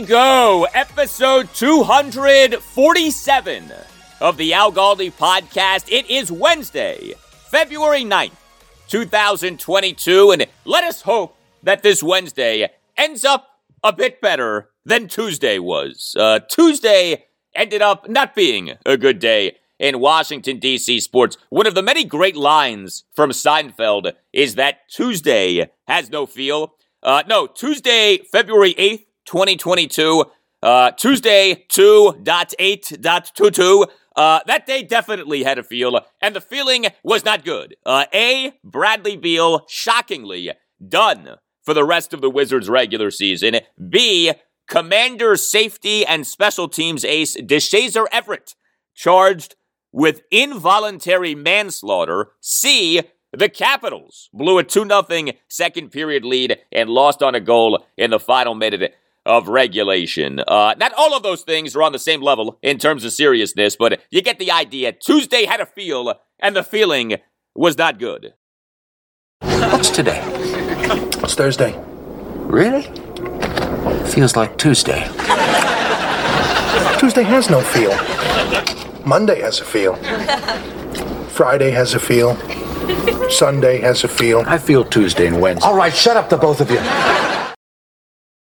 Go. Episode 247 of the Al Galdi podcast. It is Wednesday, February 9th, 2022. And let us hope that this Wednesday ends up a bit better than Tuesday was. Uh, Tuesday ended up not being a good day in Washington, D.C. sports. One of the many great lines from Seinfeld is that Tuesday has no feel. Uh, no, Tuesday, February 8th, 2022. Uh, Tuesday, 2.8.22. Uh, that day definitely had a feel, and the feeling was not good. Uh, A, Bradley Beal, shockingly, done for the rest of the Wizards' regular season. B, Commander Safety and Special Teams ace Deshazor Everett, charged with involuntary manslaughter. C, the Capitals blew a 2 0 second period lead and lost on a goal in the final minute of regulation. Uh, not all of those things are on the same level in terms of seriousness, but you get the idea. Tuesday had a feel, and the feeling was not good. What's today? It's Thursday. Really? Feels like Tuesday. Tuesday has no feel. Monday has a feel. Friday has a feel. Sunday has a feel. I feel Tuesday and Wednesday. All right, shut up, the both of you.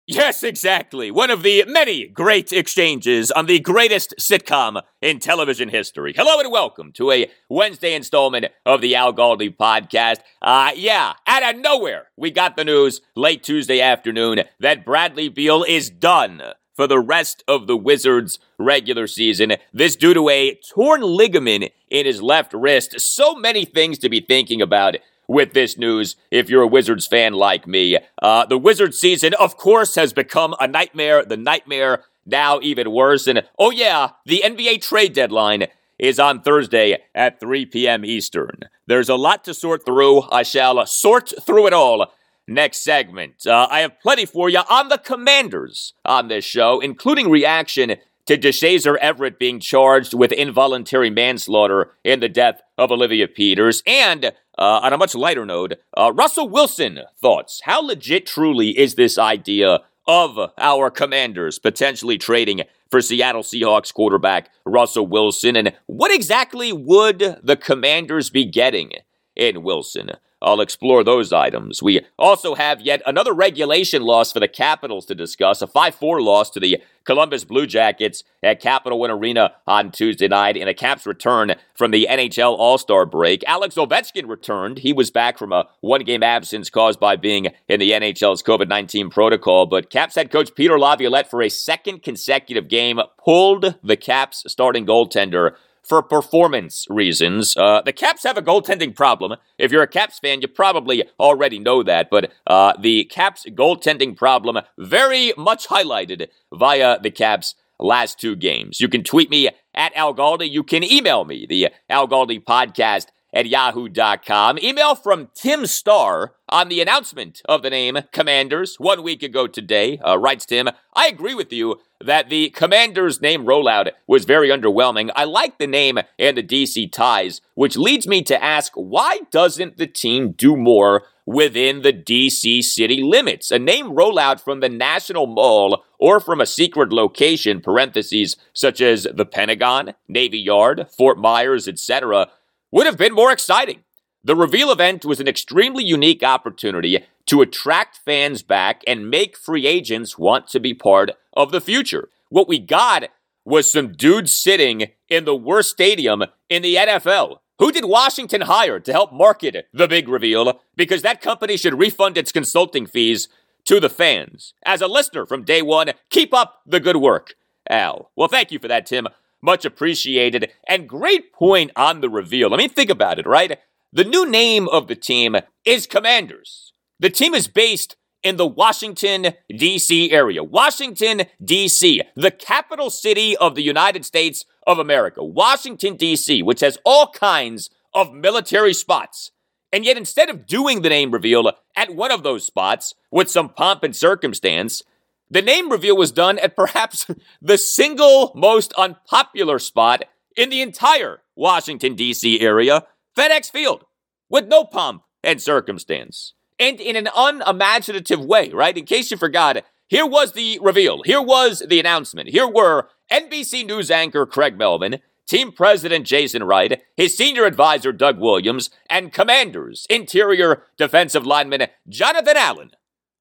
Yes, exactly. One of the many great exchanges on the greatest sitcom in television history. Hello and welcome to a Wednesday installment of the Al Galdi podcast. Uh, yeah, out of nowhere, we got the news late Tuesday afternoon that Bradley Beal is done for the rest of the Wizards' regular season. This due to a torn ligament in his left wrist. So many things to be thinking about with this news if you're a Wizards fan like me. Uh, the Wizards season, of course, has become a nightmare. The nightmare now even worse. And oh, yeah, the NBA trade deadline is on Thursday at 3 p.m. Eastern. There's a lot to sort through. I shall sort through it all next segment. Uh, I have plenty for you on the Commanders on this show, including reaction to Deshazor Everett being charged with involuntary manslaughter in the death of Olivia Peters. And uh, on a much lighter note, uh, Russell Wilson thoughts. How legit truly is this idea of our commanders potentially trading for Seattle Seahawks quarterback Russell Wilson? And what exactly would the commanders be getting in Wilson? I'll explore those items. We also have yet another regulation loss for the Capitals to discuss, a 5 4 loss to the Columbus Blue Jackets at Capital One Arena on Tuesday night in a Caps return from the NHL All Star break. Alex Ovechkin returned. He was back from a one game absence caused by being in the NHL's COVID 19 protocol. But Caps head coach Peter Laviolette, for a second consecutive game, pulled the Caps starting goaltender for performance reasons. Uh, the Caps have a goaltending problem. If you're a Caps fan, you probably already know that, but uh, the Caps goaltending problem very much highlighted via the Caps last two games. You can tweet me at Al Galdi. You can email me, the Al Galdi podcast at yahoo.com. Email from Tim Starr on the announcement of the name Commanders one week ago today. Uh, writes Tim, I agree with you that the Commanders name rollout was very underwhelming. I like the name and the DC ties, which leads me to ask why doesn't the team do more within the DC city limits? A name rollout from the National Mall or from a secret location, parentheses, such as the Pentagon, Navy Yard, Fort Myers, etc., would have been more exciting. The reveal event was an extremely unique opportunity to attract fans back and make free agents want to be part of the future. What we got was some dudes sitting in the worst stadium in the NFL. Who did Washington hire to help market the big reveal? Because that company should refund its consulting fees to the fans. As a listener from day one, keep up the good work, Al. Well, thank you for that, Tim. Much appreciated. And great point on the reveal. I mean, think about it, right? The new name of the team is Commanders. The team is based in the Washington, D.C. area. Washington, D.C., the capital city of the United States of America. Washington, D.C., which has all kinds of military spots. And yet, instead of doing the name reveal at one of those spots with some pomp and circumstance, the name reveal was done at perhaps the single most unpopular spot in the entire Washington, D.C. area FedEx Field with no pomp and circumstance. And in an unimaginative way, right? In case you forgot, here was the reveal. Here was the announcement. Here were NBC News anchor Craig Melvin, team president Jason Wright, his senior advisor Doug Williams, and commanders, interior defensive lineman Jonathan Allen,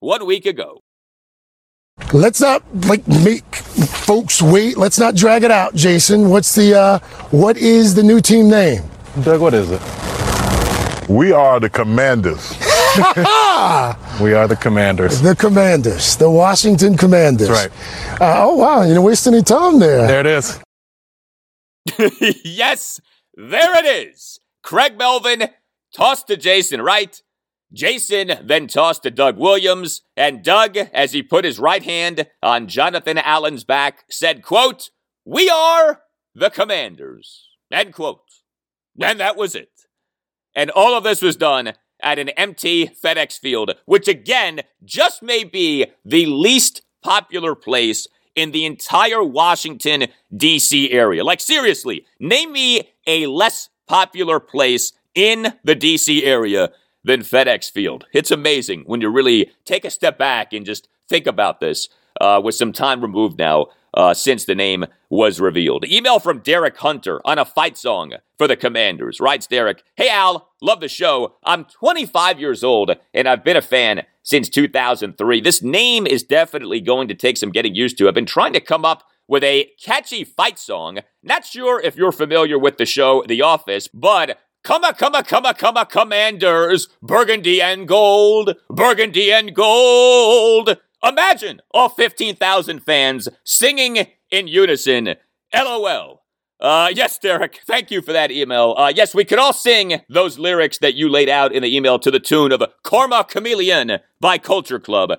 one week ago. Let's not like make folks wait. Let's not drag it out, Jason. What's the uh, what is the new team name? Doug, what is it? We are the commanders. we are the commanders. The commanders, the Washington Commanders. That's right. Uh, oh wow, you didn't waste any time there. There it is. yes, there it is. Craig Melvin tossed to Jason Wright. Jason then tossed to Doug Williams, and Doug, as he put his right hand on Jonathan Allen's back, said, quote, We are the commanders. End quote. And that was it. And all of this was done at an empty FedEx field, which again just may be the least popular place in the entire Washington, D.C. area. Like, seriously, name me a less popular place in the D.C. area than FedEx Field. It's amazing when you really take a step back and just think about this uh, with some time removed now uh, since the name was revealed. Email from Derek Hunter on a fight song for the Commanders. Writes Derek, Hey Al, love the show. I'm 25 years old and I've been a fan since 2003. This name is definitely going to take some getting used to. I've been trying to come up with a catchy fight song. Not sure if you're familiar with the show The Office, but Come come come come commanders, burgundy and gold, burgundy and gold. Imagine all 15,000 fans singing in unison. LOL. Uh, yes, Derek, thank you for that email. Uh, yes, we could all sing those lyrics that you laid out in the email to the tune of Karma Chameleon by Culture Club.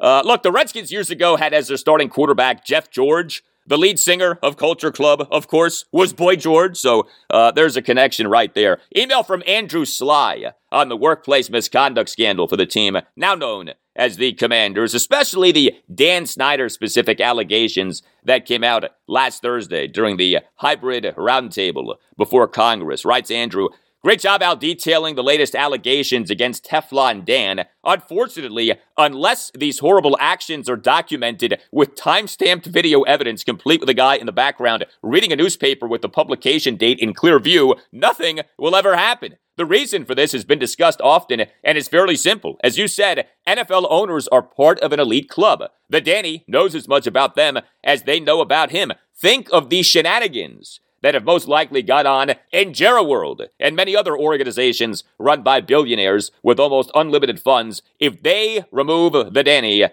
Uh, look, the Redskins years ago had as their starting quarterback Jeff George. The lead singer of Culture Club, of course, was Boy George, so uh, there's a connection right there. Email from Andrew Sly on the workplace misconduct scandal for the team, now known as the Commanders, especially the Dan Snyder specific allegations that came out last Thursday during the hybrid roundtable before Congress. Writes Andrew, Great job out detailing the latest allegations against Teflon Dan. Unfortunately, unless these horrible actions are documented with time-stamped video evidence complete with a guy in the background reading a newspaper with the publication date in clear view, nothing will ever happen. The reason for this has been discussed often, and is fairly simple. As you said, NFL owners are part of an elite club. The Danny knows as much about them as they know about him. Think of the shenanigans that have most likely got on in World and many other organizations run by billionaires with almost unlimited funds. If they remove the Danny,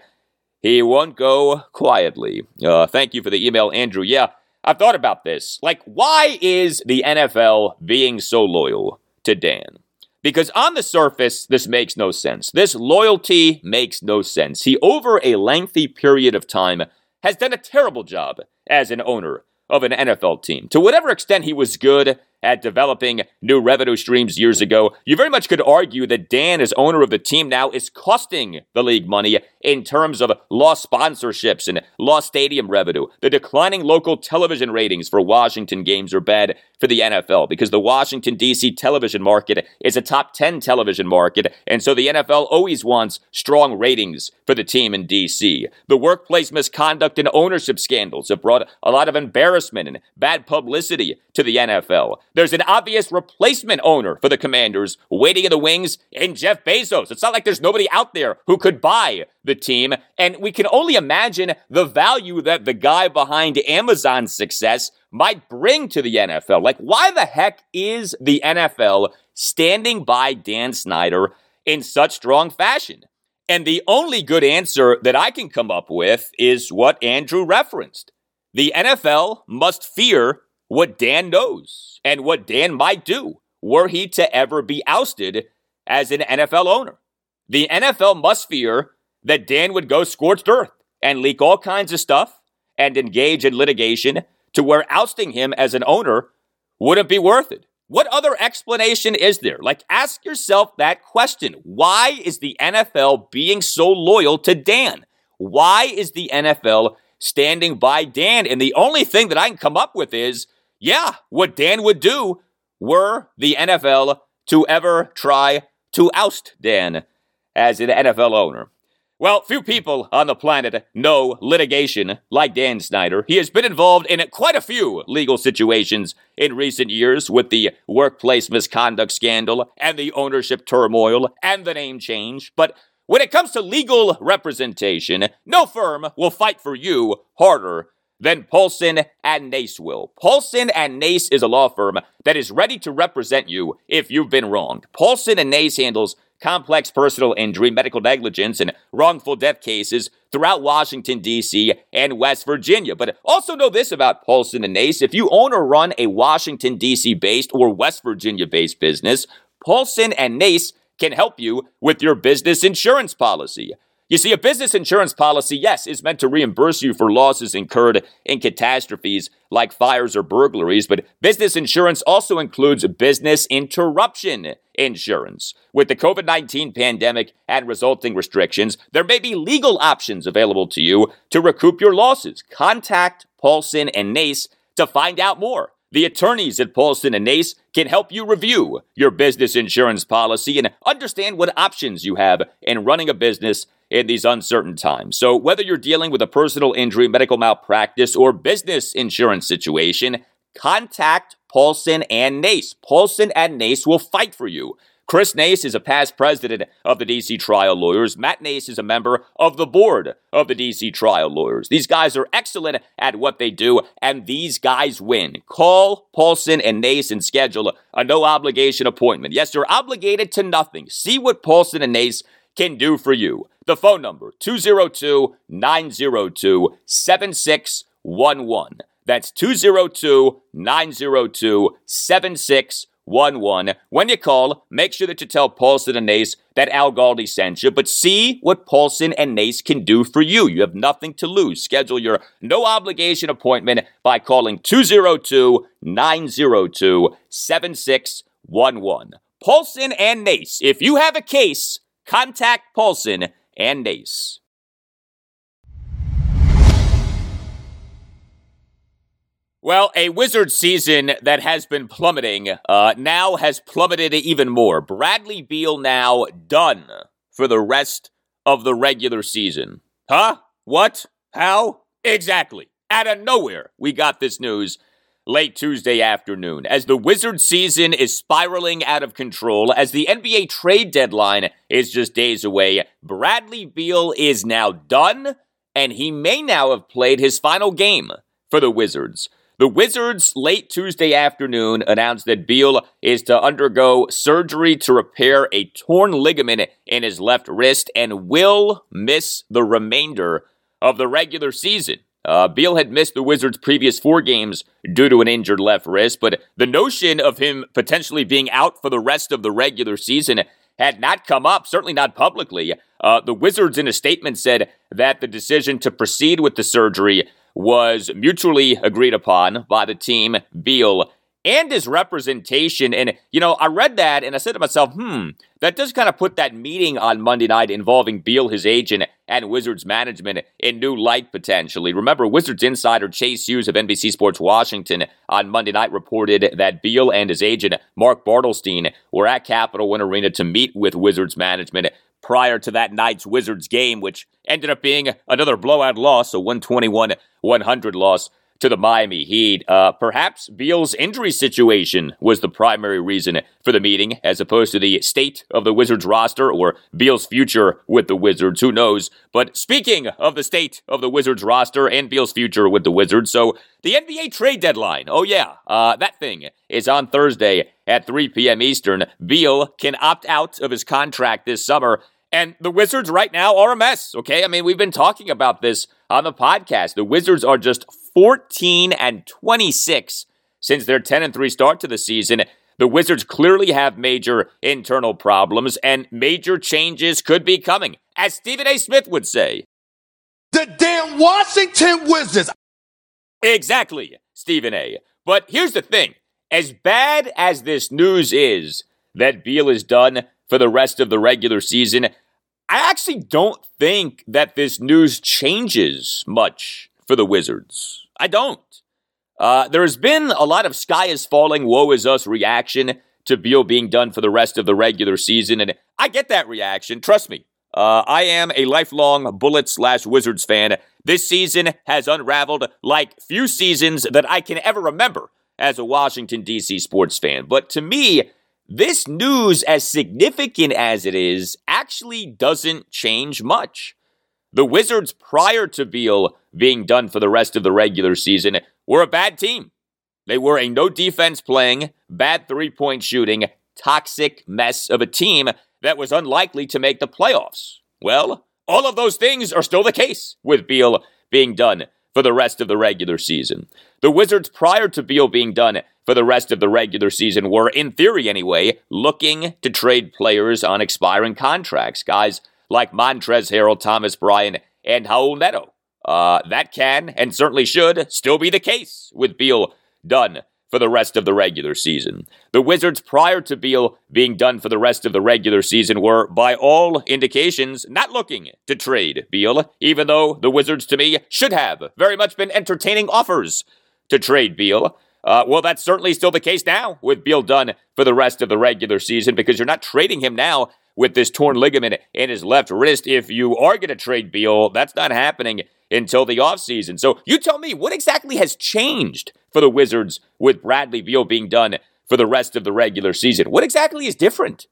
he won't go quietly. Uh, thank you for the email, Andrew. Yeah, I've thought about this. Like, why is the NFL being so loyal to Dan? Because on the surface, this makes no sense. This loyalty makes no sense. He, over a lengthy period of time, has done a terrible job as an owner of an NFL team. To whatever extent he was good at developing new revenue streams years ago, you very much could argue that Dan, as owner of the team now, is costing the league money in terms of lost sponsorships and lost stadium revenue. The declining local television ratings for Washington games are bad for the NFL because the Washington, D.C. television market is a top 10 television market, and so the NFL always wants strong ratings for the team in D.C. The workplace misconduct and ownership scandals have brought a lot of embarrassment and bad publicity to the NFL. There's an obvious replacement owner for the Commanders waiting in the wings in Jeff Bezos. It's not like there's nobody out there who could buy the team, and we can only imagine the value that the guy behind Amazon's success might bring to the NFL. Like, why the heck is the NFL standing by Dan Snyder in such strong fashion? And the only good answer that I can come up with is what Andrew referenced. The NFL must fear what Dan knows and what Dan might do were he to ever be ousted as an NFL owner. The NFL must fear that Dan would go scorched earth and leak all kinds of stuff and engage in litigation to where ousting him as an owner wouldn't be worth it. What other explanation is there? Like, ask yourself that question. Why is the NFL being so loyal to Dan? Why is the NFL standing by Dan? And the only thing that I can come up with is, yeah, what Dan would do were the NFL to ever try to oust Dan as an NFL owner. Well, few people on the planet know litigation like Dan Snyder. He has been involved in quite a few legal situations in recent years with the workplace misconduct scandal and the ownership turmoil and the name change. But when it comes to legal representation, no firm will fight for you harder than Paulson and Nace will. Paulson and Nace is a law firm that is ready to represent you if you've been wronged. Paulson and Nace handles complex personal injury, medical negligence, and wrongful death cases throughout Washington, D.C. and West Virginia. But also know this about Paulson and Nace. If you own or run a Washington, D.C. based or West Virginia based business, Paulson and Nace can help you with your business insurance policy. You see, a business insurance policy, yes, is meant to reimburse you for losses incurred in catastrophes like fires or burglaries, but business insurance also includes business interruption insurance. With the COVID 19 pandemic and resulting restrictions, there may be legal options available to you to recoup your losses. Contact Paulson and Nace to find out more. The attorneys at Paulson and Nace can help you review your business insurance policy and understand what options you have in running a business in these uncertain times. So, whether you're dealing with a personal injury, medical malpractice, or business insurance situation, contact Paulson and Nace. Paulson and Nace will fight for you. Chris Nace is a past president of the DC Trial Lawyers. Matt Nace is a member of the board of the DC Trial Lawyers. These guys are excellent at what they do, and these guys win. Call Paulson and Nace and schedule a no obligation appointment. Yes, you're obligated to nothing. See what Paulson and Nace can do for you. The phone number 202 902 7611. That's 202 902 7611. When you call, make sure that you tell Paulson and Nace that Al Galdi sent you, but see what Paulson and Nace can do for you. You have nothing to lose. Schedule your no obligation appointment by calling 202 902 7611. Paulson and Nace. If you have a case, contact Paulson and Nace. Well, a Wizard season that has been plummeting uh, now has plummeted even more. Bradley Beal now done for the rest of the regular season. Huh? What? How? Exactly. Out of nowhere, we got this news late Tuesday afternoon. As the Wizard season is spiraling out of control, as the NBA trade deadline is just days away, Bradley Beal is now done, and he may now have played his final game for the Wizards. The Wizards late Tuesday afternoon announced that Beal is to undergo surgery to repair a torn ligament in his left wrist and will miss the remainder of the regular season. Uh, Beal had missed the Wizards' previous four games due to an injured left wrist, but the notion of him potentially being out for the rest of the regular season had not come up, certainly not publicly. Uh, the Wizards, in a statement, said that the decision to proceed with the surgery was mutually agreed upon by the team, Beal, and his representation. And, you know, I read that and I said to myself, hmm, that does kind of put that meeting on Monday night involving Beal, his agent, and Wizards management in new light potentially. Remember, Wizards insider Chase Hughes of NBC Sports Washington on Monday night reported that Beal and his agent, Mark Bartelstein, were at Capital One Arena to meet with Wizards management prior to that night's Wizards game, which ended up being another blowout loss, a 121 100 loss to the Miami Heat. Uh, perhaps Beal's injury situation was the primary reason for the meeting, as opposed to the state of the Wizards roster or Beal's future with the Wizards. Who knows? But speaking of the state of the Wizards roster and Beal's future with the Wizards, so the NBA trade deadline. Oh yeah, uh, that thing is on Thursday at 3 p.m. Eastern. Beal can opt out of his contract this summer. And the Wizards right now are a mess, okay? I mean, we've been talking about this on the podcast. The Wizards are just 14 and 26 since their 10 and 3 start to the season. The Wizards clearly have major internal problems and major changes could be coming, as Stephen A. Smith would say. The damn Washington Wizards. Exactly, Stephen A. But here's the thing as bad as this news is that Beal is done for the rest of the regular season, I actually don't think that this news changes much for the Wizards. I don't. Uh, there has been a lot of sky is falling, woe is us reaction to Beal being done for the rest of the regular season, and I get that reaction. Trust me. Uh, I am a lifelong Bullets slash Wizards fan. This season has unraveled like few seasons that I can ever remember as a Washington, D.C. sports fan. But to me, this news, as significant as it is, actually doesn't change much. The Wizards, prior to Beal being done for the rest of the regular season, were a bad team. They were a no defense playing, bad three point shooting, toxic mess of a team that was unlikely to make the playoffs. Well, all of those things are still the case with Beal being done for the rest of the regular season. The Wizards, prior to Beal being done for the rest of the regular season, were, in theory anyway, looking to trade players on expiring contracts. Guys like Montrezl Harrell, Thomas Bryant, and Raul Neto. Uh, that can and certainly should still be the case with Beal done for the rest of the regular season. The Wizards, prior to Beal being done for the rest of the regular season, were, by all indications, not looking to trade Beal, even though the Wizards, to me, should have very much been entertaining offers to trade Beal. Uh, well, that's certainly still the case now with Beal done for the rest of the regular season because you're not trading him now with this torn ligament in his left wrist. If you are going to trade Beal, that's not happening until the offseason. So you tell me, what exactly has changed for the Wizards with Bradley Beal being done for the rest of the regular season? What exactly is different?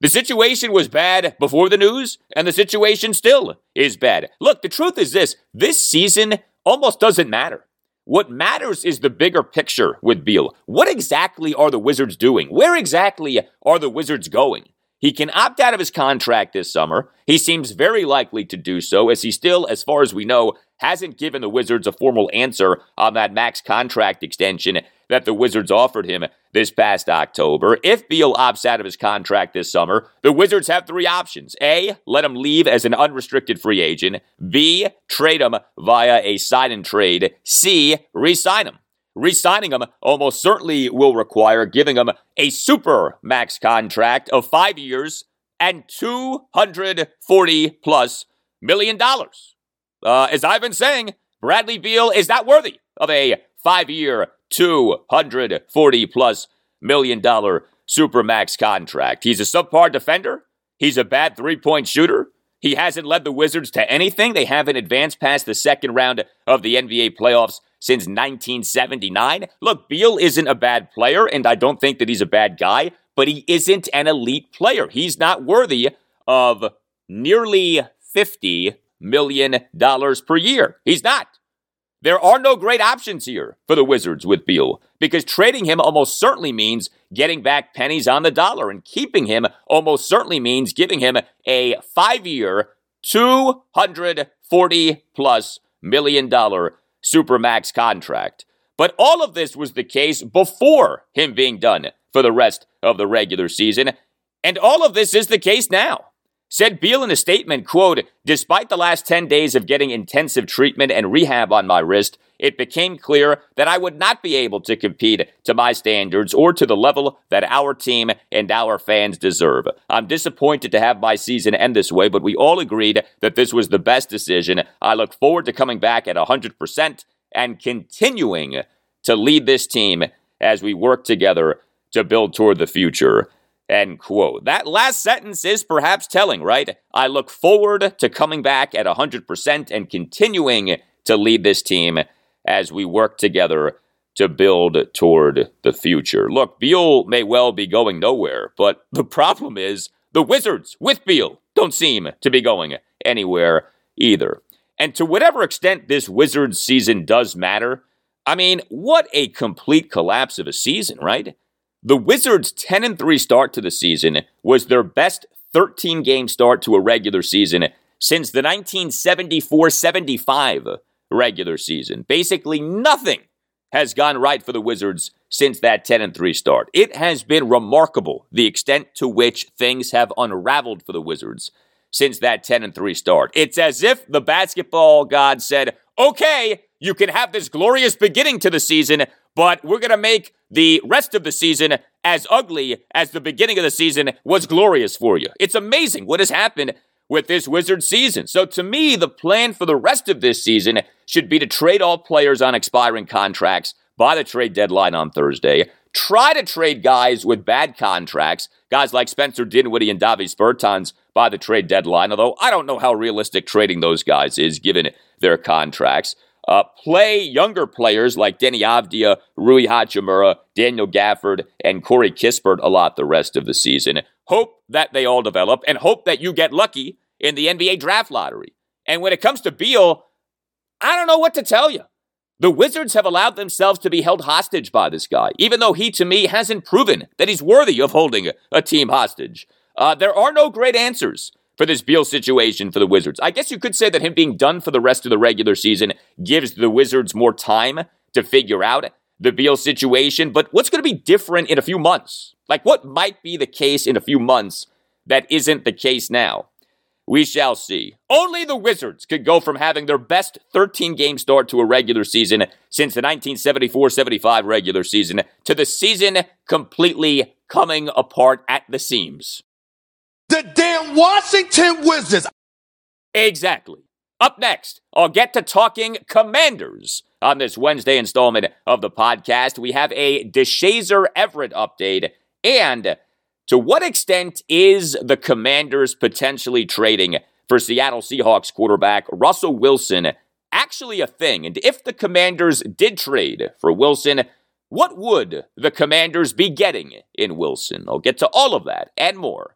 The situation was bad before the news, and the situation still is bad. Look, the truth is this this season almost doesn't matter. What matters is the bigger picture with Beal. What exactly are the Wizards doing? Where exactly are the Wizards going? He can opt out of his contract this summer. He seems very likely to do so, as he still, as far as we know, hasn't given the Wizards a formal answer on that max contract extension that the Wizards offered him this past October. If Beal opts out of his contract this summer, the Wizards have three options. A, let him leave as an unrestricted free agent. B, trade him via a sign and trade. C, re sign him. Resigning him almost certainly will require giving him a super max contract of five years and 240 plus million dollars. Uh, as I've been saying, Bradley Beal is not worthy of a five year, 240 plus million dollar super max contract. He's a subpar defender. He's a bad three point shooter. He hasn't led the Wizards to anything. They haven't advanced past the second round of the NBA playoffs since 1979. Look, Beal isn't a bad player, and I don't think that he's a bad guy, but he isn't an elite player. He's not worthy of nearly $50 million per year. He's not. There are no great options here for the Wizards with Beal because trading him almost certainly means getting back pennies on the dollar, and keeping him almost certainly means giving him a five year, 240 plus million dollar Supermax contract. But all of this was the case before him being done for the rest of the regular season. And all of this is the case now. Said Beal in a statement, quote, Despite the last 10 days of getting intensive treatment and rehab on my wrist, it became clear that I would not be able to compete to my standards or to the level that our team and our fans deserve. I'm disappointed to have my season end this way, but we all agreed that this was the best decision. I look forward to coming back at 100% and continuing to lead this team as we work together to build toward the future. End quote. That last sentence is perhaps telling, right? I look forward to coming back at 100% and continuing to lead this team as we work together to build toward the future. Look, Beal may well be going nowhere, but the problem is the Wizards with Beal don't seem to be going anywhere either. And to whatever extent this Wizards season does matter, I mean, what a complete collapse of a season, right? The Wizards' 10 and 3 start to the season was their best 13 game start to a regular season since the 1974 75 regular season. Basically, nothing has gone right for the Wizards since that 10 and 3 start. It has been remarkable the extent to which things have unraveled for the Wizards since that 10 and 3 start. It's as if the basketball god said, "Okay, you can have this glorious beginning to the season, but we're going to make the rest of the season as ugly as the beginning of the season was glorious for you. It's amazing what has happened with this Wizard season. So to me, the plan for the rest of this season should be to trade all players on expiring contracts by the trade deadline on Thursday. Try to trade guys with bad contracts, guys like Spencer Dinwiddie and Davis Bertans by the trade deadline, although I don't know how realistic trading those guys is given their contracts. Uh, play younger players like Deni Avdija, Rui Hachimura, Daniel Gafford, and Corey Kispert a lot the rest of the season. Hope that they all develop and hope that you get lucky in the NBA draft lottery. And when it comes to Beal, I don't know what to tell you. The Wizards have allowed themselves to be held hostage by this guy, even though he, to me, hasn't proven that he's worthy of holding a team hostage. Uh, there are no great answers for this Beal situation for the Wizards. I guess you could say that him being done for the rest of the regular season gives the Wizards more time to figure out the Beal situation. But what's going to be different in a few months? Like, what might be the case in a few months that isn't the case now? We shall see. Only the Wizards could go from having their best 13 game start to a regular season since the 1974 75 regular season to the season completely coming apart at the seams. The damn Washington Wizards. Exactly. Up next, I'll get to talking commanders. On this Wednesday installment of the podcast, we have a Deshazor Everett update. And to what extent is the commanders potentially trading for Seattle Seahawks quarterback Russell Wilson actually a thing? And if the commanders did trade for Wilson, what would the commanders be getting in Wilson? I'll get to all of that and more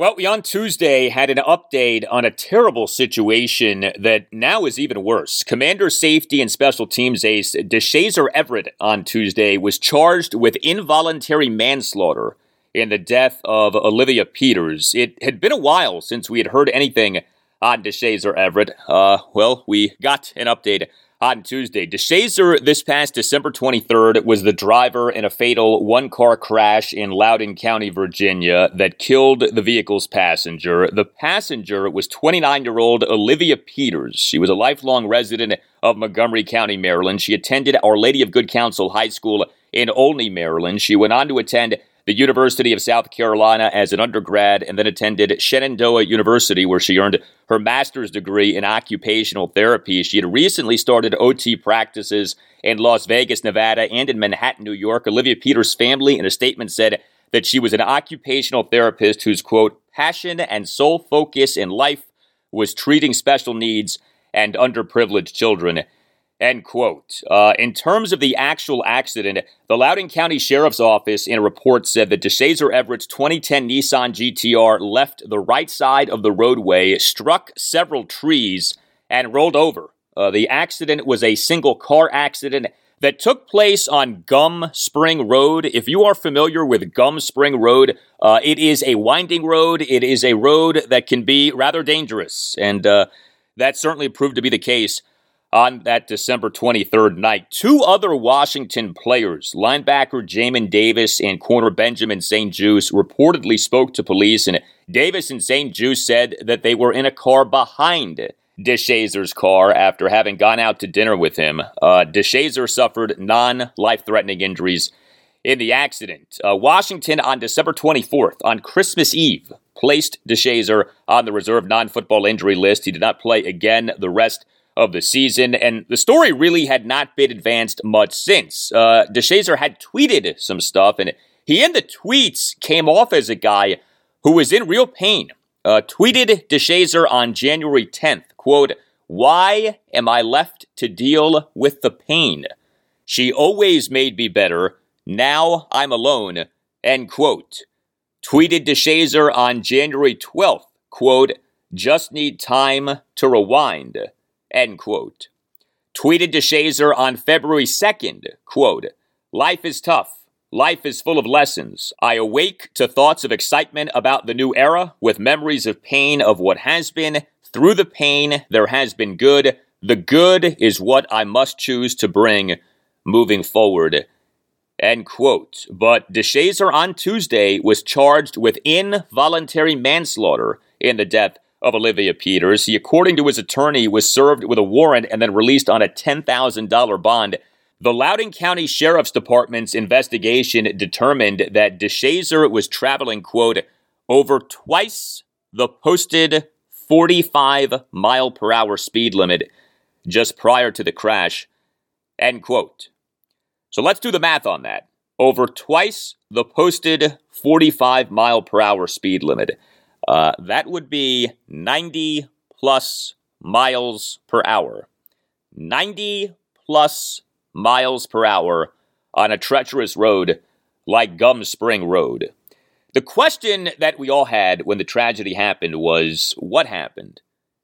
Well, we on Tuesday had an update on a terrible situation that now is even worse. Commander Safety and Special Teams ace Deshazor Everett on Tuesday was charged with involuntary manslaughter in the death of Olivia Peters. It had been a while since we had heard anything on Deshazor Everett. Uh, well, we got an update on Tuesday. Deshazor, this past December 23rd, was the driver in a fatal one car crash in Loudoun County, Virginia, that killed the vehicle's passenger. The passenger was 29 year old Olivia Peters. She was a lifelong resident of Montgomery County, Maryland. She attended Our Lady of Good Counsel High School in Olney, Maryland. She went on to attend the University of South Carolina as an undergrad and then attended Shenandoah University, where she earned her master's degree in occupational therapy. She had recently started OT practices in Las Vegas, Nevada, and in Manhattan, New York. Olivia Peters' family, in a statement, said that she was an occupational therapist whose, quote, passion and sole focus in life was treating special needs and underprivileged children. End quote. Uh, in terms of the actual accident, the Loudoun County Sheriff's Office in a report said that Deshazor Everett's 2010 Nissan GTR left the right side of the roadway, struck several trees, and rolled over. Uh, the accident was a single car accident that took place on Gum Spring Road. If you are familiar with Gum Spring Road, uh, it is a winding road. It is a road that can be rather dangerous, and uh, that certainly proved to be the case on that December 23rd night. Two other Washington players, linebacker Jamin Davis and corner Benjamin St-Juste, reportedly spoke to police, and Davis and St-Juste said that they were in a car behind Deshazor's car after having gone out to dinner with him. Uh, Deshazor suffered non life threatening injuries in the accident. Uh, Washington on December 24th, on Christmas Eve, placed Deshazor on the reserve non football injury list. He did not play again the rest of the season, and the story really had not been advanced much since. Uh, Deshazor had tweeted some stuff, and he in the tweets came off as a guy who was in real pain. Uh, tweeted Deshazor on January 10th, quote, Why am I left to deal with the pain? She always made me better. Now I'm alone, end quote. Tweeted Deshazor on January 12th, quote, Just need time to rewind. End quote. Tweeted Deshazor on February 2nd, quote, Life is tough. Life is full of lessons. I awake to thoughts of excitement about the new era with memories of pain of what has been. Through the pain, there has been good. The good is what I must choose to bring moving forward. End quote. But Deshazor on Tuesday was charged with involuntary manslaughter in the death of Olivia Peters. He, according to his attorney, was served with a warrant and then released on a $10,000 bond. The Loudoun County Sheriff's Department's investigation determined that Deshazor was traveling, quote, over twice the posted 45 mile per hour speed limit just prior to the crash, end quote. So let's do the math on that. Over twice the posted 45 mile per hour speed limit. Uh, that would be 90 plus miles per hour. 90 plus miles per hour on a treacherous road like Gum Spring Road. The question that we all had when the tragedy happened was what happened?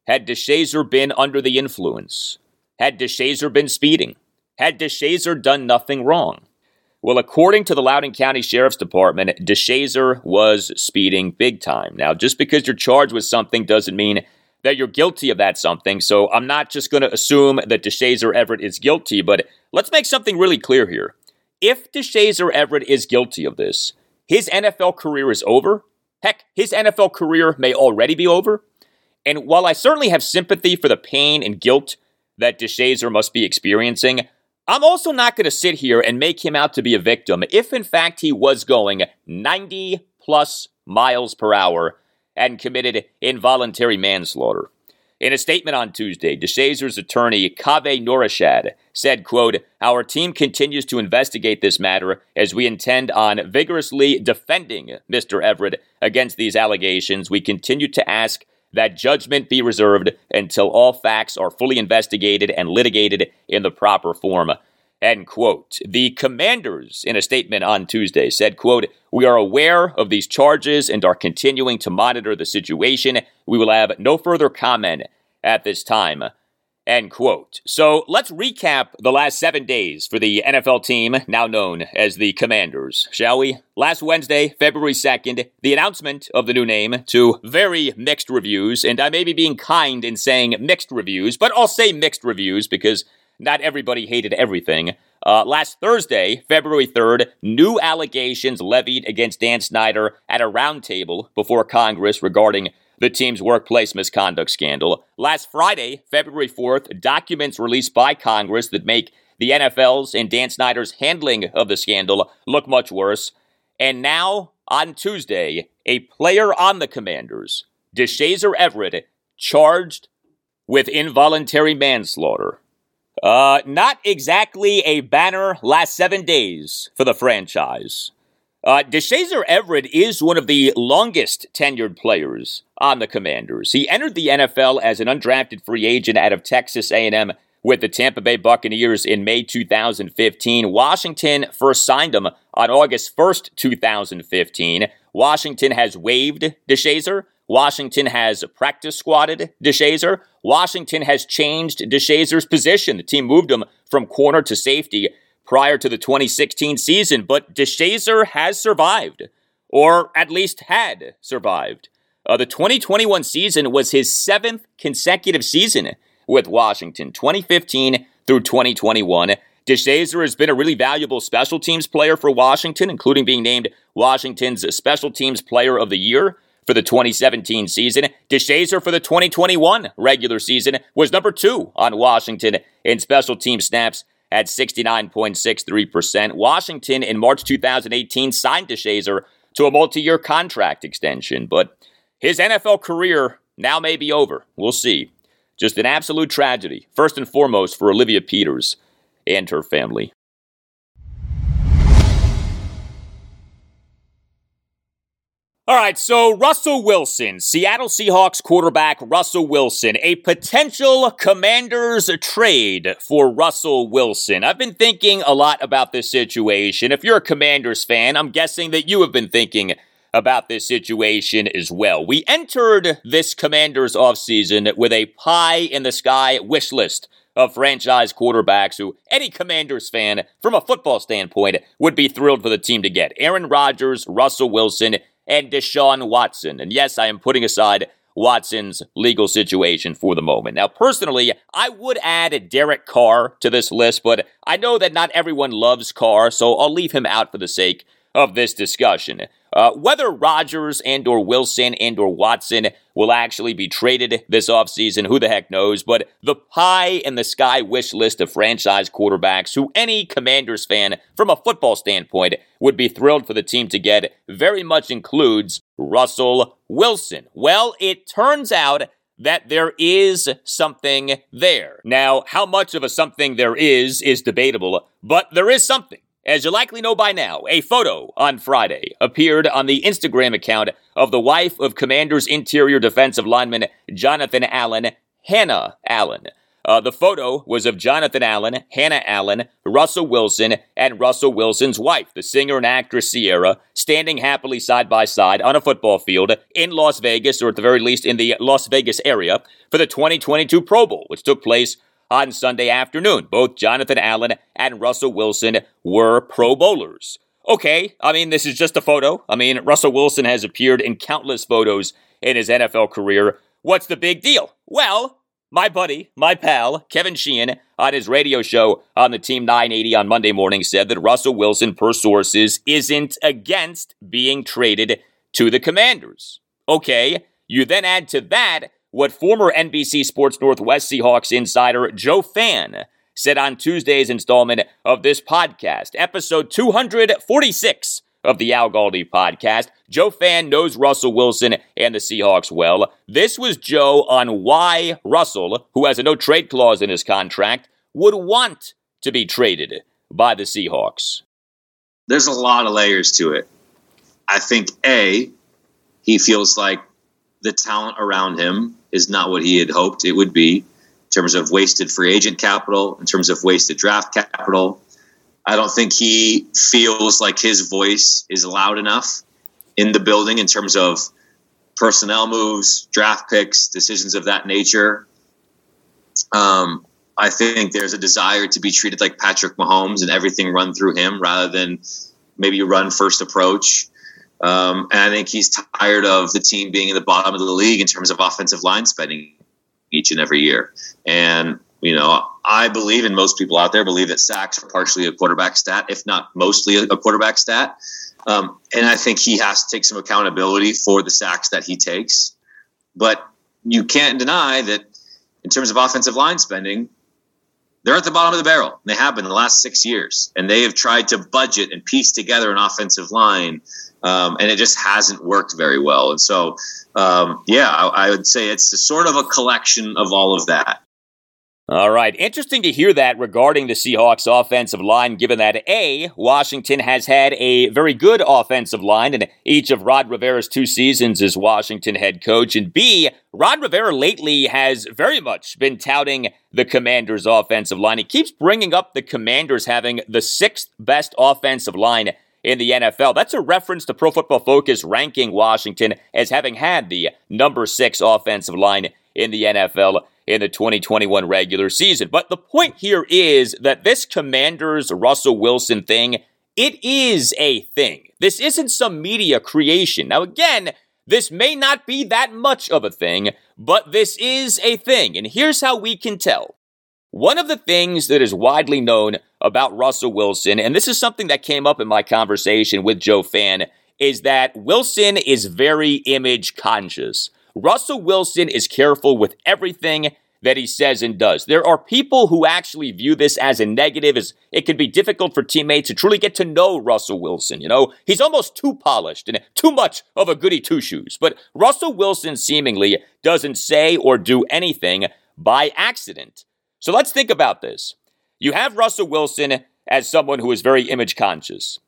Had Deshazor been under the influence? Had Deshazor been speeding? Had Deshazor done nothing wrong? Well, according to the Loudoun County Sheriff's Department, Deshazor was speeding big time. Now, just because you're charged with something doesn't mean that you're guilty of that something. So I'm not just going to assume that Deshazor Everett is guilty, but let's make something really clear here. If Deshazor Everett is guilty of this, his NFL career is over. Heck, his NFL career may already be over. And while I certainly have sympathy for the pain and guilt that Deshazor must be experiencing, I'm also not going to sit here and make him out to be a victim if, in fact, he was going 90 plus miles per hour and committed involuntary manslaughter. In a statement on Tuesday, Deshazor's attorney, Kaveh Noorishad, said, quote, Our team continues to investigate this matter as we intend on vigorously defending Mr. Everett against these allegations. We continue to ask that judgment be reserved until all facts are fully investigated and litigated in the proper form. End quote. The commanders, in a statement on Tuesday, said, quote, We are aware of these charges and are continuing to monitor the situation. We will have no further comment at this time. End quote. So let's recap the last seven days for the NFL team now known as the Commanders, shall we? Last Wednesday, February 2nd, the announcement of the new name to very mixed reviews, and I may be being kind in saying mixed reviews, but I'll say mixed reviews because not everybody hated everything. Uh, last Thursday, February 3rd, new allegations levied against Dan Snyder at a roundtable before Congress regarding the team's workplace misconduct scandal. Last Friday, February 4th, documents released by Congress that make the NFL's and Dan Snyder's handling of the scandal look much worse. And now, on Tuesday, a player on the Commanders, Deshazor Everett, charged with involuntary manslaughter. Uh, not exactly a banner last seven days for the franchise. Uh, Deshazor Everett is one of the longest tenured players on the Commanders. He entered the NFL as an undrafted free agent out of Texas A&M with the Tampa Bay Buccaneers in May 2015. Washington first signed him on August 1st, 2015. Washington has waived Deshazor. Washington has practice squadded Deshazor. Washington has changed Deshazor's position. The team moved him from corner to safety prior to the 2016 season, but Deshazor has survived, or at least had survived. Uh, the 2021 season was his seventh consecutive season with Washington, 2015 through 2021. Deshazor has been a really valuable special teams player for Washington, including being named Washington's Special Teams Player of the Year for the 2017 season. Deshazor for the 2021 regular season was number two on Washington in special team snaps at 69.63%. Washington in March 2018 signed Deshazor to a multi year contract extension, but his NFL career now may be over. We'll see. Just an absolute tragedy, first and foremost for Olivia Peters and her family. All right, so Russell Wilson, Seattle Seahawks quarterback Russell Wilson, a potential commander's trade for Russell Wilson. I've been thinking a lot about this situation. If you're a commanders fan, I'm guessing that you have been thinking about this situation as well. We entered this commander's offseason with a pie in the sky wish list of franchise quarterbacks who any Commanders fan, from a football standpoint, would be thrilled for the team to get. Aaron Rodgers, Russell Wilson, and Deshaun Watson. And yes, I am putting aside Watson's legal situation for the moment. Now, personally, I would add Derek Carr to this list, but I know that not everyone loves Carr, so I'll leave him out for the sake of this discussion. Uh, whether Rodgers and or Wilson and or Watson will actually be traded this offseason, who the heck knows? But the pie in the sky wish list of franchise quarterbacks who any Commanders fan from a football standpoint would be thrilled for the team to get very much includes Russell Wilson. Well, it turns out that there is something there. Now, how much of a something there is is debatable, but there is something. As you likely know by now, a photo on Friday appeared on the Instagram account of the wife of Commander's interior defensive lineman Jonathan Allen, Hannah Allen. Uh, the photo was of Jonathan Allen, Hannah Allen, Russell Wilson, and Russell Wilson's wife, the singer and actress Ciara, standing happily side by side on a football field in Las Vegas, or at the very least in the Las Vegas area, for the 2022 Pro Bowl, which took place on Sunday afternoon. Both Jonathan Allen and Russell Wilson were Pro Bowlers. Okay, I mean, this is just a photo. I mean, Russell Wilson has appeared in countless photos in his NFL career. What's the big deal? Well, my buddy, my pal, Kevin Sheehan, on his radio show on the Team 980 on Monday morning said that Russell Wilson, per sources, isn't against being traded to the Commanders. Okay, you then add to that what former NBC Sports Northwest Seahawks insider Joe Fann said on Tuesday's installment of this podcast, episode 246 of the Al Galdi podcast. Joe Fann knows Russell Wilson and the Seahawks well. This was Joe on why Russell, who has a no trade clause in his contract, would want to be traded by the Seahawks. There's a lot of layers to it. I think A, he feels like the talent around him is not what he had hoped it would be in terms of wasted free agent capital, in terms of wasted draft capital. I don't think he feels like his voice is loud enough in the building in terms of personnel moves, draft picks, decisions of that nature. Um, I think there's a desire to be treated like Patrick Mahomes and everything run through him rather than maybe run first approach. Um, and I think he's tired of the team being in the bottom of the league in terms of offensive line spending each and every year. And, you know, I believe, and most people out there believe that sacks are partially a quarterback stat, if not mostly a quarterback stat. Um, and I think he has to take some accountability for the sacks that he takes. But you can't deny that in terms of offensive line spending, they're at the bottom of the barrel. They have been the last six years, and they have tried to budget and piece together an offensive line, um, and it just hasn't worked very well. And so, um, yeah, I, I would say it's sort of a collection of all of that. All right. Interesting to hear that regarding the Seahawks offensive line, given that A, Washington has had a very good offensive line in each of Ron Rivera's two seasons as Washington head coach, and B, Ron Rivera lately has very much been touting the Commanders' offensive line. He keeps bringing up the Commanders having the sixth best offensive line in the NFL. That's a reference to Pro Football Focus ranking Washington as having had the number six offensive line in the NFL in the 2021 regular season. But the point here is that this Commanders Russell Wilson thing, it is a thing. This isn't some media creation. Now, again, this may not be that much of a thing, but this is a thing. And here's how we can tell. One of the things that is widely known about Russell Wilson, and this is something that came up in my conversation with Joe Fann, is that Wilson is very image conscious. Russell Wilson is careful with everything that he says and does. There are people who actually view this as a negative, as it can be difficult for teammates to truly get to know Russell Wilson. You know, he's almost too polished and too much of a goody two shoes. But Russell Wilson seemingly doesn't say or do anything by accident. So let's think about this. You have Russell Wilson as someone who is very image conscious.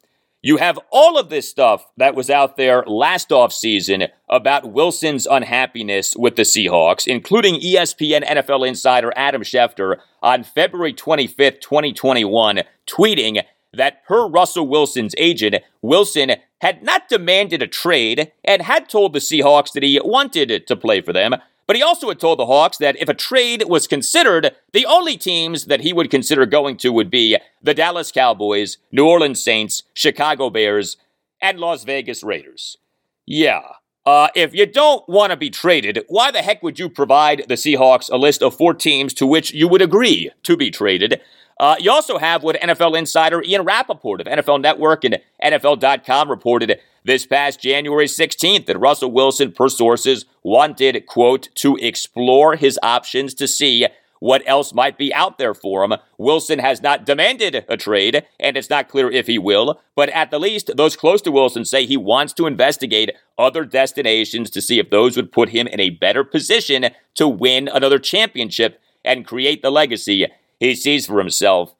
You have all of this stuff that was out there last offseason about Wilson's unhappiness with the Seahawks, including ESPN NFL insider Adam Schefter on February 25th, 2021, tweeting that per Russell Wilson's agent, Wilson had not demanded a trade and had told the Seahawks that he wanted to play for them, but he also had told the Hawks that if a trade was considered, the only teams that he would consider going to would be the Dallas Cowboys, New Orleans Saints, Chicago Bears, and Las Vegas Raiders. Yeah. Uh, if you don't want to be traded, why the heck would you provide the Seahawks a list of four teams to which you would agree to be traded? Uh, you also have what NFL insider Ian Rapoport of NFL Network and NFL.com reported this past January 16th that Russell Wilson, per sources, wanted, quote, to explore his options to see what else might be out there for him. Wilson has not demanded a trade, and it's not clear if he will, but at the least, those close to Wilson say he wants to investigate other destinations to see if those would put him in a better position to win another championship and create the legacy he sees for himself.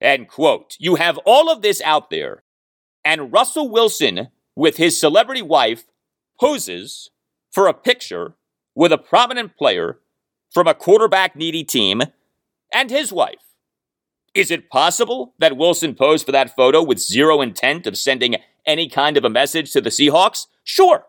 And quote, you have all of this out there, and Russell Wilson, with his celebrity wife, poses for a picture with a prominent player from a quarterback needy team and his wife. Is it possible that Wilson posed for that photo with zero intent of sending any kind of a message to the Seahawks? Sure.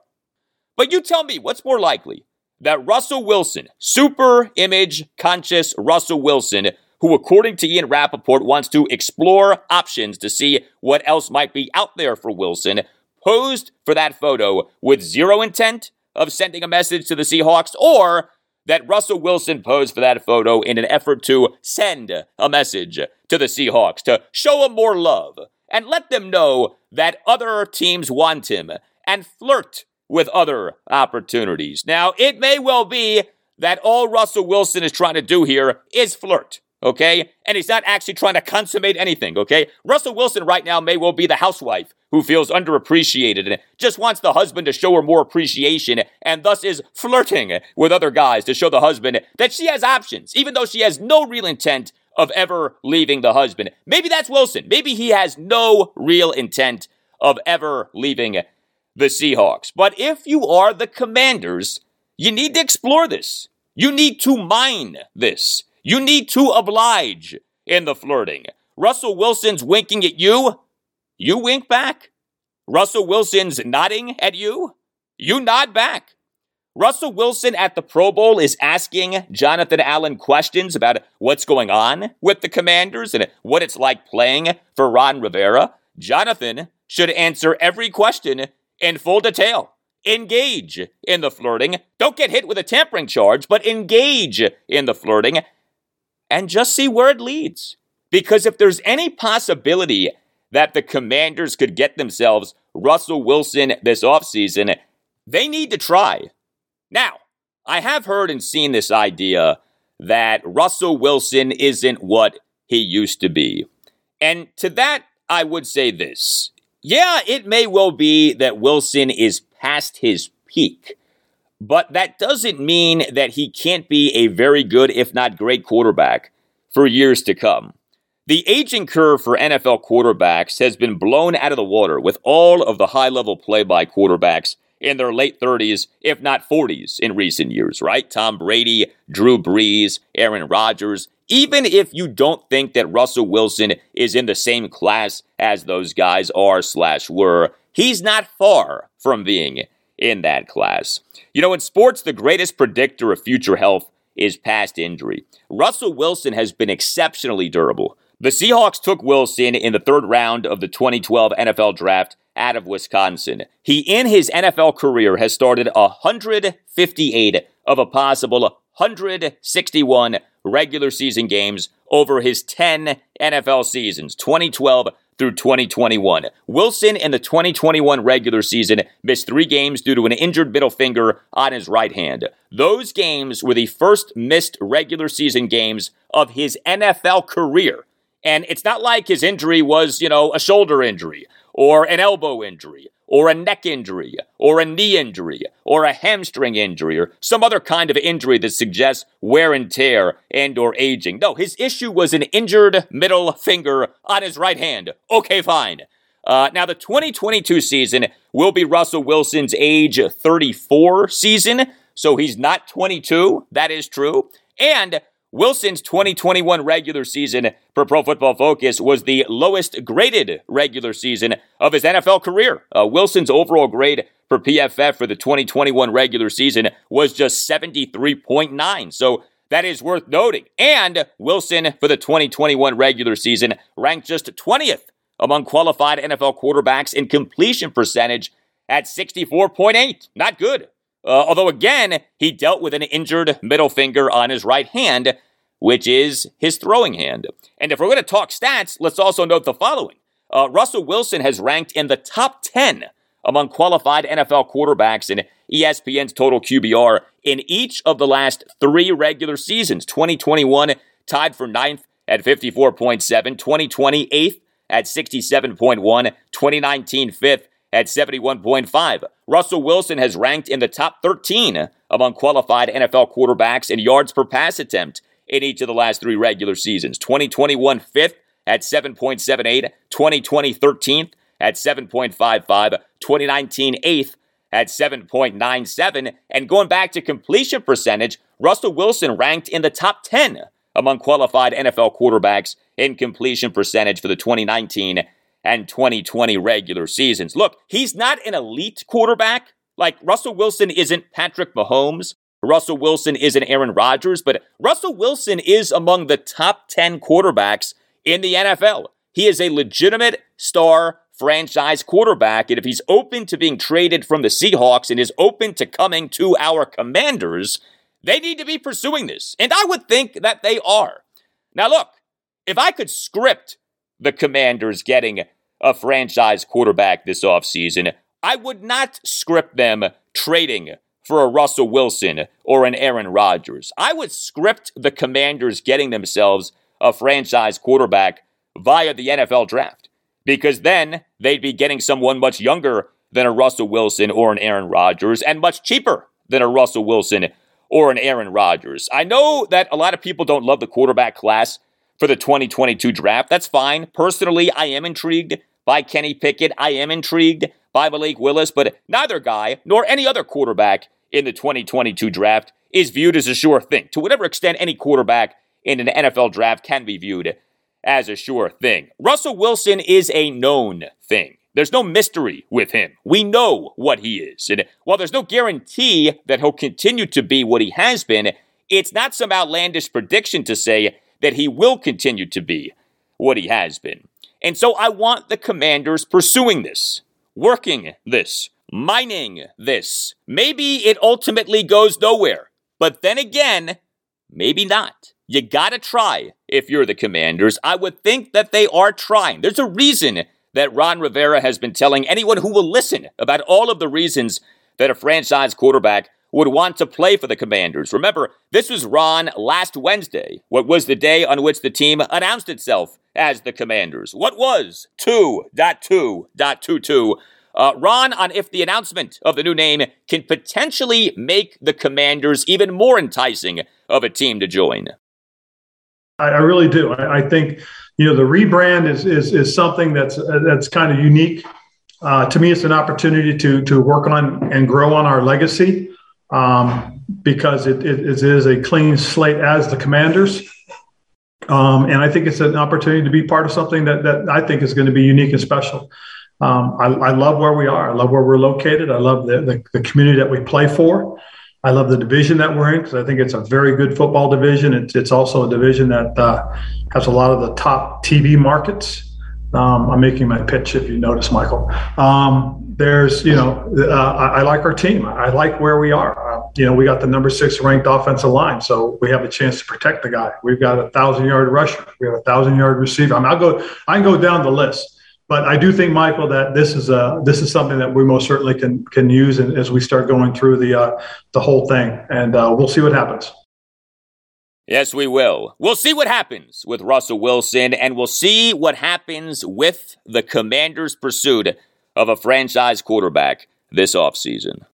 But you tell me what's more likely that Russell Wilson, super image conscious Russell Wilson, who, according to Ian Rapoport, wants to explore options to see what else might be out there for Wilson, posed for that photo with zero intent of sending a message to the Seahawks, or that Russell Wilson posed for that photo in an effort to send a message to the Seahawks to show them more love and let them know that other teams want him and flirt with other opportunities. Now, it may well be that all Russell Wilson is trying to do here is flirt okay? And he's not actually trying to consummate anything, okay? Russell Wilson right now may well be the housewife who feels underappreciated and just wants the husband to show her more appreciation and thus is flirting with other guys to show the husband that she has options, even though she has no real intent of ever leaving the husband. Maybe that's Wilson. Maybe he has no real intent of ever leaving the Seahawks. But if you are the commanders, you need to explore this. You need to mine this. You need to oblige in the flirting. Russell Wilson's winking at you, you wink back. Russell Wilson's nodding at you, you nod back. Russell Wilson at the Pro Bowl is asking Jonathan Allen questions about what's going on with the Commanders and what it's like playing for Ron Rivera. Jonathan should answer every question in full detail. Engage in the flirting. Don't get hit with a tampering charge, but engage in the flirting and just see where it leads. Because if there's any possibility that the Commanders could get themselves Russell Wilson this offseason, they need to try. Now, I have heard and seen this idea that Russell Wilson isn't what he used to be. And to that, I would say this. Yeah, it may well be that Wilson is past his peak, but that doesn't mean that he can't be a very good, if not great quarterback for years to come. The aging curve for NFL quarterbacks has been blown out of the water with all of the high level play by quarterbacks in their late 30s, if not 40s, in recent years, right? Tom Brady, Drew Brees, Aaron Rodgers. Even if you don't think that Russell Wilson is in the same class as those guys are slash were, he's not far from being in that class. You know, in sports, the greatest predictor of future health is past injury. Russell Wilson has been exceptionally durable. The Seahawks took Wilson in the third round of the 2012 NFL Draft out of Wisconsin. He, in his NFL career, has started 158 of a possible 161 regular season games over his 10 NFL seasons, 2012 through 2021. Wilson in the 2021 regular season missed three games due to an injured middle finger on his right hand. Those games were the first missed regular season games of his NFL career. And it's not like his injury was, you know, a shoulder injury or an elbow injury or a neck injury or a knee injury or a hamstring injury or some other kind of injury that suggests wear and tear and or aging. No, his issue was an injured middle finger on his right hand. Okay, fine. Uh, now, the 2022 season will be Russell Wilson's age 34 season, so he's not 22. That is true. And Wilson's 2021 regular season for Pro Football Focus was the lowest graded regular season of his NFL career. Uh, Wilson's overall grade for PFF for the 2021 regular season was just 73.9. So that is worth noting. And Wilson for the 2021 regular season ranked just 20th among qualified NFL quarterbacks in completion percentage at 64.8. Not good. Uh, although, again, he dealt with an injured middle finger on his right hand, which is his throwing hand. And if we're going to talk stats, let's also note the following uh, Russell Wilson has ranked in the top 10 among qualified NFL quarterbacks in ESPN's total QBR in each of the last three regular seasons 2021 tied for ninth at 54.7, 2020 eighth at 67.1, 2019 fifth at 71.5. Russell Wilson has ranked in the top 13 among qualified NFL quarterbacks in yards per pass attempt in each of the last three regular seasons. 2021 fifth at 7.78, 2020 13th at 7.55, 2019 eighth at 7.97, and going back to completion percentage, Russell Wilson ranked in the top 10 among qualified NFL quarterbacks in completion percentage for the 2019 and 2020 regular seasons. Look, he's not an elite quarterback. Like Russell Wilson isn't Patrick Mahomes. Russell Wilson isn't Aaron Rodgers, but Russell Wilson is among the top 10 quarterbacks in the NFL. He is a legitimate star franchise quarterback. And if he's open to being traded from the Seahawks and is open to coming to our commanders, they need to be pursuing this. And I would think that they are. Now, look, if I could script the commanders getting a franchise quarterback this offseason, I would not script them trading for a Russell Wilson or an Aaron Rodgers. I would script the commanders getting themselves a franchise quarterback via the NFL draft because then they'd be getting someone much younger than a Russell Wilson or an Aaron Rodgers and much cheaper than a Russell Wilson or an Aaron Rodgers. I know that a lot of people don't love the quarterback class for the 2022 draft. That's fine. Personally, I am intrigued by Kenny Pickett. I am intrigued by Malik Willis, but neither guy nor any other quarterback in the 2022 draft is viewed as a sure thing. To whatever extent any quarterback in an NFL draft can be viewed as a sure thing. Russell Wilson is a known thing. There's no mystery with him. We know what he is. And while there's no guarantee that he'll continue to be what he has been, it's not some outlandish prediction to say that he will continue to be what he has been. And so I want the commanders pursuing this, working this, mining this. Maybe it ultimately goes nowhere. But then again, maybe not. You gotta try if you're the commanders. I would think that they are trying. There's a reason that Ron Rivera has been telling anyone who will listen about all of the reasons that a franchise quarterback would want to play for the Commanders. Remember, this was Ron last Wednesday, what was the day on which the team announced itself as the Commanders. What was 2.2.22? Uh, Ron on if the announcement of the new name can potentially make the Commanders even more enticing of a team to join. I, I really do. I, I, think you know the rebrand is is, is something that's uh, that's kind of unique. Uh, to me, it's an opportunity to to work on and grow on our legacy um, because it, it is a clean slate as the Commanders. Um, and I think it's an opportunity to be part of something that, that I think is going to be unique and special. Um, I, I, love where we are. I love where we're located. I love the, the, the community that we play for. I love the division that we're in because I think it's a very good football division. It's, it's also a division that uh, has a lot of the top TV markets. Um, I'm making my pitch if you notice, Michael. Um, there's, you know, uh, I, I, like our team. I like where we are. Uh, you know, we got the number six ranked offensive line, so we have a chance to protect the guy. We've got a thousand yard rusher. We have a thousand yard receiver. I mean, I'll go. I can go down the list. But I do think, Michael, that this is a this is something that we most certainly can can use as we start going through the uh, the whole thing, and uh, we'll see what happens. Yes, we will. We'll see what happens with Russell Wilson, and we'll see what happens with the Commanders' pursuit of a franchise quarterback this offseason.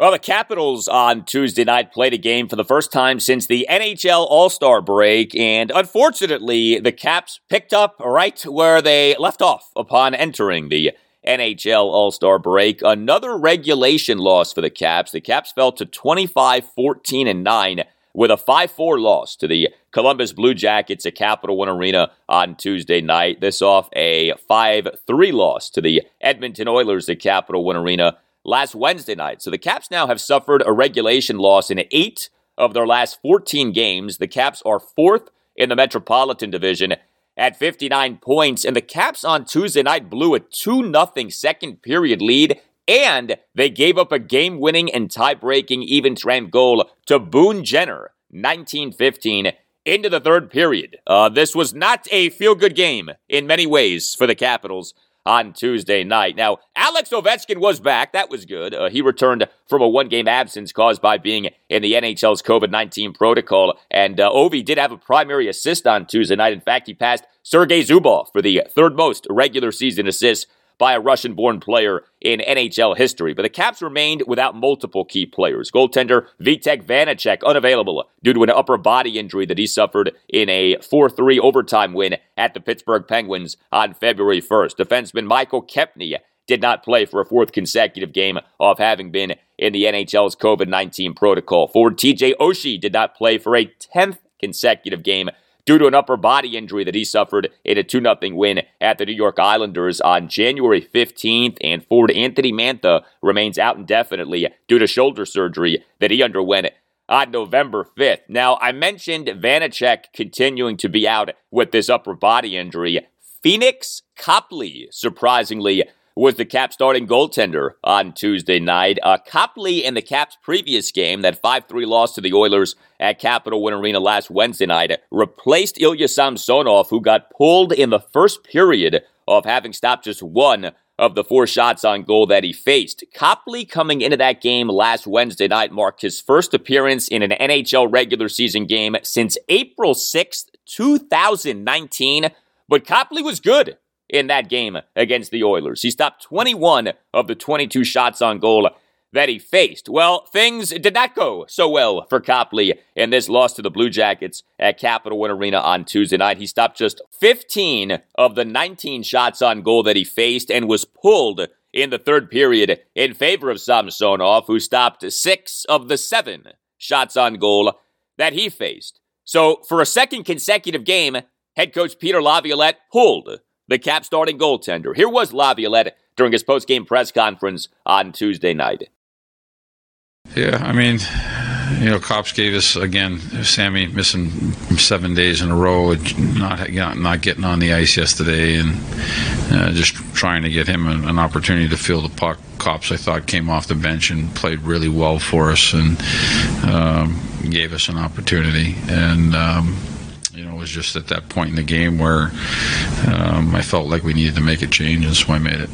Well, the Capitals on Tuesday night played a game for the first time since the NHL All Star break, and unfortunately, the Caps picked up right where they left off upon entering the NHL All Star break. Another regulation loss for the Caps. The Caps fell to 25 14 and 9 with a 5 4 loss to the Columbus Blue Jackets at Capital One Arena on Tuesday night. This off a 5 3 loss to the Edmonton Oilers at Capital One Arena last Wednesday night. So the Caps now have suffered a regulation loss in eight of their last 14 games. The Caps are fourth in the Metropolitan Division at 59 points, and the Caps on Tuesday night blew a 2 0 second period lead. And they gave up a game winning and tie breaking even strength goal to Boone Jenner, 1915, into the third period. Uh, this was not a feel good game in many ways for the Capitals on Tuesday night. Now, Alex Ovechkin was back. That was good. Uh, he returned from a one game absence caused by being in the NHL's COVID 19 protocol. And uh, Ovi did have a primary assist on Tuesday night. In fact, he passed Sergei Zubov for the third most regular season assists by a Russian born player in NHL history. But the Caps remained without multiple key players. Goaltender Vitek Vanecek unavailable due to an upper body injury that he suffered in a 4 3 overtime win at the Pittsburgh Penguins on February 1st. Defenseman Michael Kempny did not play for a fourth consecutive game of having been in the NHL's COVID 19 protocol. Forward TJ Oshie did not play for a 10th consecutive game due to an upper body injury that he suffered in a 2 0 win at the New York Islanders on January 15th. And forward Anthony Mantha remains out indefinitely due to shoulder surgery that he underwent on November 5th. Now, I mentioned Vanecek continuing to be out with this upper body injury. Phoenix Copley, surprisingly, was the Caps starting goaltender on Tuesday night. Uh, Copley in the Caps' previous game, that 5 3 loss to the Oilers at Capital One Arena last Wednesday night, replaced Ilya Samsonov, who got pulled in the first period of having stopped just one of the four shots on goal that he faced. Copley coming into that game last Wednesday night marked his first appearance in an NHL regular season game since April 6th, 2019. But Copley was good in that game against the Oilers. He stopped 21 of the 22 shots on goal that he faced. Well, things did not go so well for Copley in this loss to the Blue Jackets at Capital One Arena on Tuesday night. He stopped just 15 of the 19 shots on goal that he faced and was pulled in the third period in favor of Samsonov, who stopped six of the seven shots on goal that he faced. So, for a second consecutive game, head coach Peter Laviolette pulled the cap starting goaltender. Here was Laviolette during his post-game press conference on Tuesday night. Yeah, I mean, you know, cops gave us again. Sammy missing seven days in a row, not not getting on the ice yesterday, and uh, just trying to get him an, an, opportunity to feel the puck. Cops, I thought, came off the bench and played really well for us, and um, gave us an opportunity. And um, was just at that point in the game where um, I felt like we needed to make a change, and so I made it.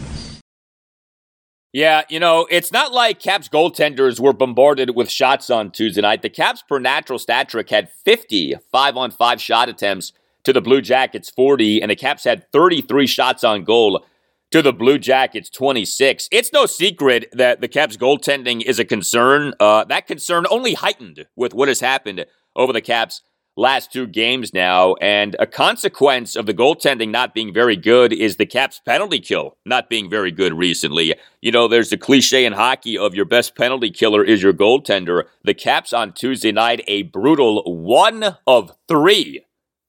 Yeah, you know, it's not like Caps goaltenders were bombarded with shots on Tuesday night. The Caps per natural stat trick had 50 five on five shot attempts to the Blue Jackets 40, and the Caps had 33 shots on goal to the Blue Jackets 26. It's no secret that the Caps goaltending is a concern. Uh, that concern only heightened with what has happened over the Caps last two games now. And a consequence of the goaltending not being very good is the Caps penalty kill not being very good recently. You know, there's the cliche in hockey of your best penalty killer is your goaltender. The Caps on Tuesday night, a brutal one of three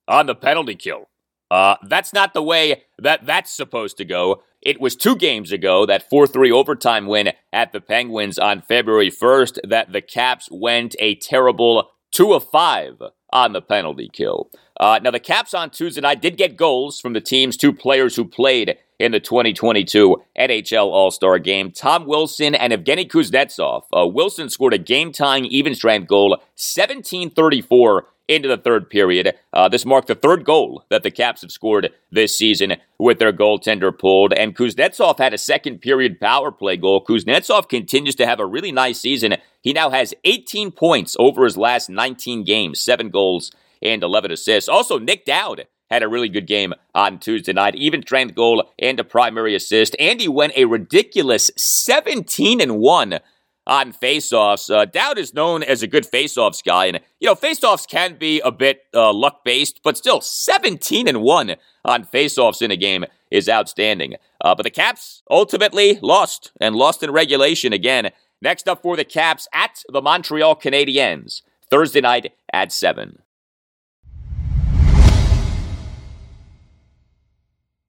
on the penalty kill. Uh, that's not the way that that's supposed to go. It was two games ago, that 4 3 overtime win at the Penguins on February 1st, that the Caps went a terrible 2 of 5 on the penalty kill. Uh, now, the Caps on Tuesday night did get goals from the team's two players who played in the 2022 NHL All Star game Tom Wilson and Evgeny Kuznetsov. Uh, Wilson scored a game tying even strength goal, 1734 into the third period. Uh, this marked the third goal that the Caps have scored this season with their goaltender pulled. And Kuznetsov had a second period power play goal. Kuznetsov continues to have a really nice season. He now has 18 points over his last 19 games, seven goals and 11 assists. Also, Nick Dowd had a really good game on Tuesday night, even strength goal and a primary assist. And he went a ridiculous 17 and 1 on faceoffs. Uh, Dowd is known as a good faceoffs guy, and you know faceoffs can be a bit uh, luck based, but still 17 and one on faceoffs in a game is outstanding. Uh, but the Caps ultimately lost and lost in regulation again. Next up for the Caps at the Montreal Canadiens Thursday night at seven.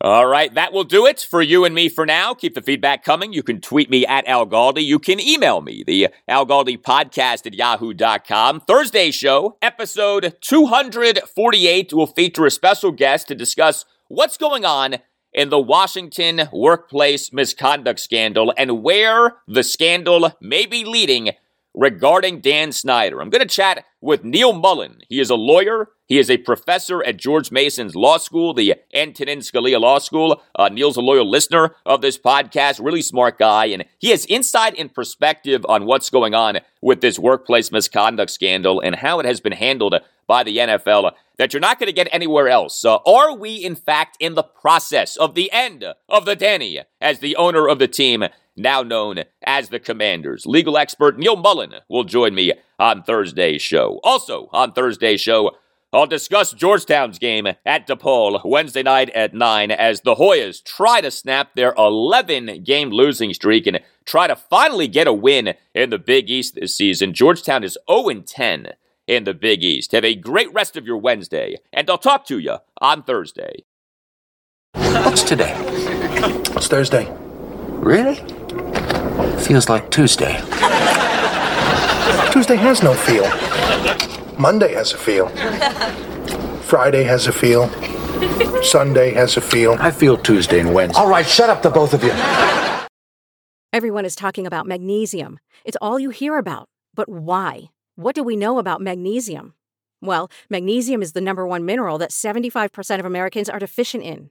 All right, that will do it for you and me for now. Keep the feedback coming. You can tweet me at Al Galdi. You can email me, the Al Galdi podcast at yahoo.com. Thursday show, episode 248, will feature a special guest to discuss what's going on in the Washington workplace misconduct scandal and where the scandal may be leading regarding Dan Snyder. I'm going to chat with Neil Mullen. He is a lawyer. He is a professor at George Mason's Law School, the Antonin Scalia Law School. Uh, Neil's a loyal listener of this podcast, really smart guy, and he has insight and perspective on what's going on with this workplace misconduct scandal and how it has been handled by the NFL that you're not going to get anywhere else. Uh, are we, in fact, in the process of the end of the Danny as the owner of the team now known as the Commanders. Legal expert Neil Mullen will join me on Thursday's show. Also, on Thursday's show, I'll discuss Georgetown's game at DePaul Wednesday night at 9 as the Hoyas try to snap their 11 game losing streak and try to finally get a win in the Big East this season. Georgetown is 0 10 in the Big East. Have a great rest of your Wednesday, and I'll talk to you on Thursday. What's today? It's Thursday. Really? Feels like Tuesday. Tuesday has no feel. Monday has a feel. Friday has a feel. Sunday has a feel. I feel Tuesday and Wednesday. All right, shut up, the both of you. Everyone is talking about magnesium. It's all you hear about. But why? What do we know about magnesium? Well, magnesium is the number one mineral that 75% of Americans are deficient in.